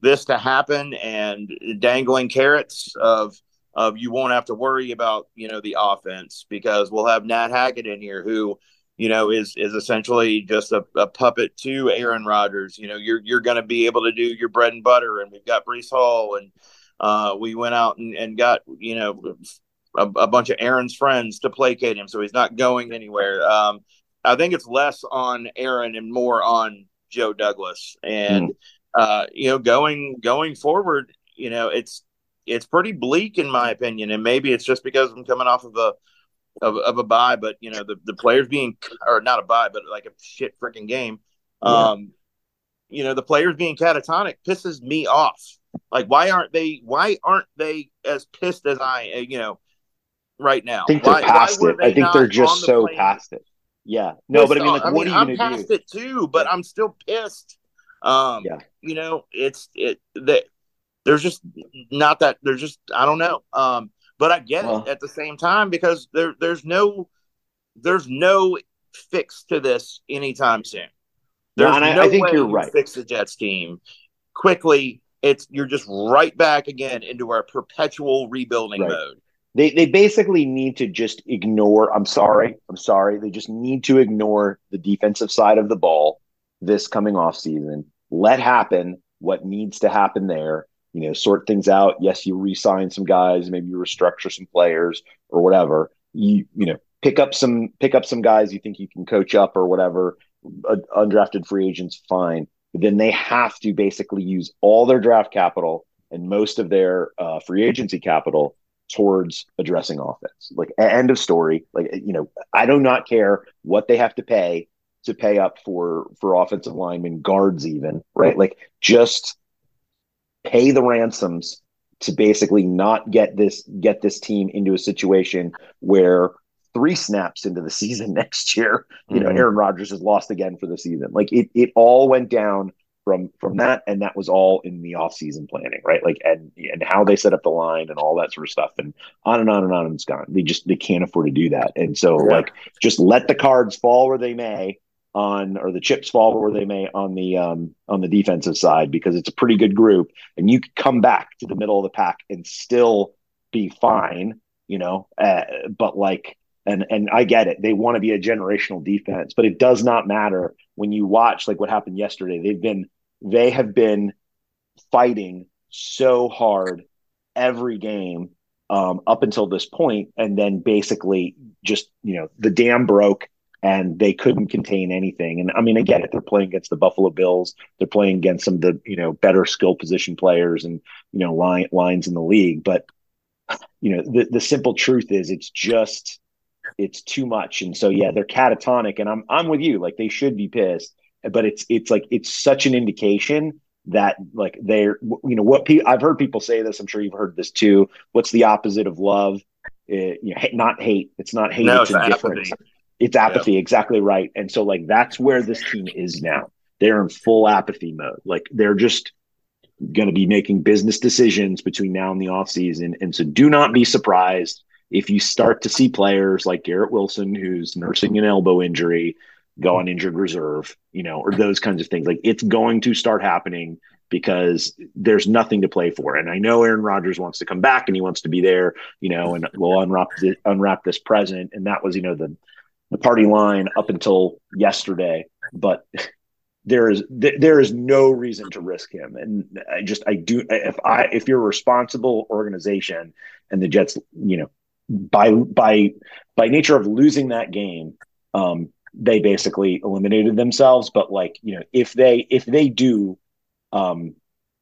this to happen and dangling carrots of of you won't have to worry about you know the offense because we'll have Nat Hackett in here who you know is is essentially just a, a puppet to Aaron Rodgers. You know you're you're going to be able to do your bread and butter, and we've got Breece Hall and uh, we went out and, and got you know a, a, bunch of Aaron's friends to placate him, so he's not going anywhere. Um, I think it's less on Aaron and more on Joe Douglas, and mm. uh, you know going going forward, you know it's it's pretty bleak in my opinion, and maybe it's just because I'm coming off of a of, of a bye, but you know the the players being or not a bye, but like a shit freaking game. Yeah. Um, you know the players being catatonic pisses me off like, why aren't they? Why aren't they as pissed as I? Uh, you know, right now. I think they're past it. I think they're just the so plane? past it. Yeah. No, pissed but I mean, like, I what mean, are you I'm past do? it too, but I'm still pissed. Um, yeah. You know, it's it that there's just not that there's just I don't know. Um, but I get well, it at the same time because there there's no there's no fix to this anytime soon. There's no, I, I, think you're right. Fix the Jets team quickly it's you're just right back again into our perpetual rebuilding right. mode. They they basically need to just ignore. I'm sorry. I'm sorry. They just need to ignore the defensive side of the ball this coming off season. Let happen what needs to happen there. You know, sort things out. Yes, you re-sign some guys, maybe you restructure some players or whatever. You you know, pick up some pick up some guys you think you can coach up or whatever. Uh, undrafted free agents, fine But then they have to basically use all their draft capital and most of their uh, free agency capital towards addressing offense. Like end of story. Like you know, I do not care what they have to pay to pay up for for offensive linemen, guards, even right. Like just pay the ransoms to basically not get this get this team into a situation where three snaps into the (laughs) season next year, you know, Mhm. Aaron Rodgers is lost again for the season. Like it it all went down from from that and that was all in the offseason planning, right? Like and and how they set up the line and all that sort of stuff and on and on and on and it's gone. They just they can't afford to do that. And so like just let the cards fall where they may on or the chips fall where they may on the um on the defensive side because it's a pretty good group and you could come back to the middle of the pack and still be fine, you know. Uh, but like and and I get it. They want to be a generational defense, but it does not matter when you watch like what happened yesterday. They've been they have been fighting so hard every game um, up until this point, and then basically just you know the dam broke and they couldn't contain anything. And I mean, I get it. They're playing against the Buffalo Bills. They're playing against some of the you know better skill position players and you know line, lines in the league. But you know the the simple truth is it's just it's too much. And so yeah, they're catatonic. And I'm I'm with you. Like they should be pissed. But it's it's like it's such an indication that like they're you know what pe- I've heard people say this. I'm sure you've heard this too. What's the opposite of love? Uh, you know, not hate. It's not hate. No, it's, it's indifference. apathy. It's apathy. Exactly right. And so like that's where this team is now. They're in full apathy mode. Like they're just going to be making business decisions between now and the offseason. And so do not be surprised if you start to see players like Garrett Wilson, who's nursing an elbow injury, go on injured reserve, you know, or those kinds of things. Like it's going to start happening because there's nothing to play for. And I know Aaron Rodgers wants to come back and he wants to be there, you know, and we'll unwrap the, unwrap this present. And that was, you know, the the party line up until yesterday. But there is th- there is no reason to risk him and i just i do if i if you're a responsible organization and the jets you know by by by nature of losing that game um they basically eliminated themselves but like you know if they if they do um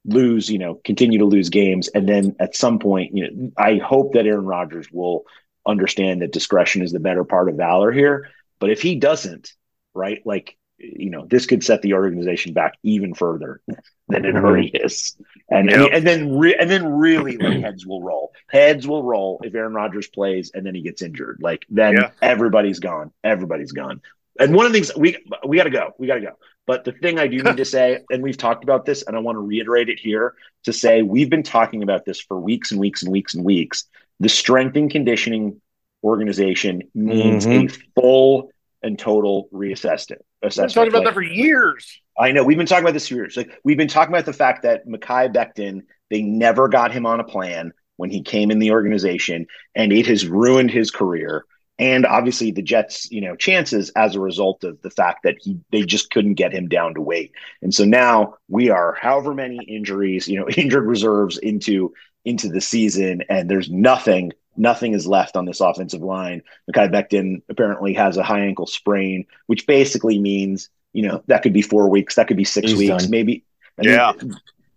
lose you know continue to lose games and then at some point you know i hope that aaron rodgers will understand that discretion is the better part of valor here. But if he doesn't right like you know this could set the organization back even further than it already mm-hmm. is. And Yep. and then re- and then really like heads will roll. Heads will roll if Aaron Rodgers plays and then he gets injured. Like then Yeah. everybody's gone. Everybody's gone. And one of the things we we got to go. We got to go but the thing I do need to (laughs) say and we've talked about this and I want to reiterate it here to say we've been talking about this for weeks and weeks and weeks and weeks the strength and conditioning organization needs Mhm. a full and total reassessment I've been talking about that for years. I know we've been talking about this for years. Like we've been talking about the fact that Mekhi Becton, they never got him on a plan when he came in the organization, and it has ruined his career. And obviously the Jets, you know, chances as a result of the fact that he they just couldn't get him down to weight. And so now we are however many injuries, you know, (laughs) injured reserves into into the season, and there's nothing, nothing is left on this offensive line. Mekhi Becton apparently has a high ankle sprain, which basically means, you know, that could be four weeks, that could be six He's weeks, done. maybe. I mean, Yeah.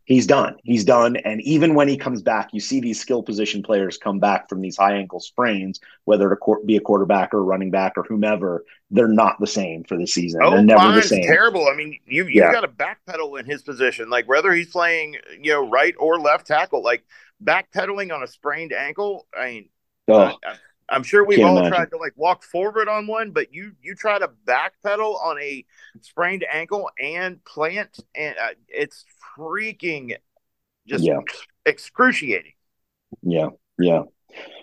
He's done. He's done. And even when he comes back, you see these skill position players come back from these high ankle sprains, whether to be a quarterback or running back or whomever, they're not the same for the season. Oh, they're never the same. terrible. I mean, you you Yeah. got to backpedal in his position, like whether he's playing, you know, right or left tackle. Like backpedaling on a sprained ankle. I mean, Oh, I'm sure we've all imagine. tried to like walk forward on one, but you you try to backpedal on a sprained ankle and plant, and uh, it's freaking just Yeah. excruciating. Yeah, yeah.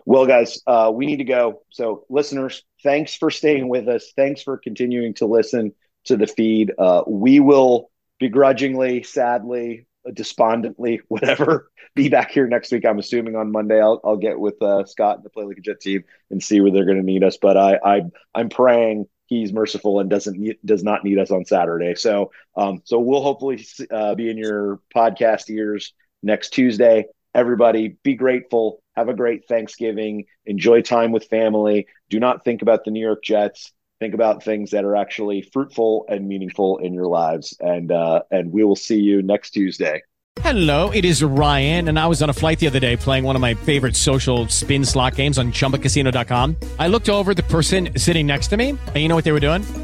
Well, guys, uh, we need to go. So, listeners, thanks for staying with us. Thanks for continuing to listen to the feed. Uh, we will begrudgingly, sadly, despondently, (laughs) whatever, be back here next week. I'm assuming on Monday. I'll, I'll get with uh, Scott and the Play Like a Jet team and see where they're going to need us. But I, I, I'm praying he's merciful and doesn't need, does not need us on Saturday. So, um, so we'll hopefully uh, be in your podcast ears next Tuesday. Everybody, be grateful. Have a great Thanksgiving. Enjoy time with family. Do not think about the New York Jets. Think about things that are actually fruitful and meaningful in your lives. And uh, and we will see you next Tuesday. Hello, it is Ryan, and I was on a flight the other day playing one of my favorite social spin slot games on chumbacasino.com. I looked over the person sitting next to me, and you know what they were doing?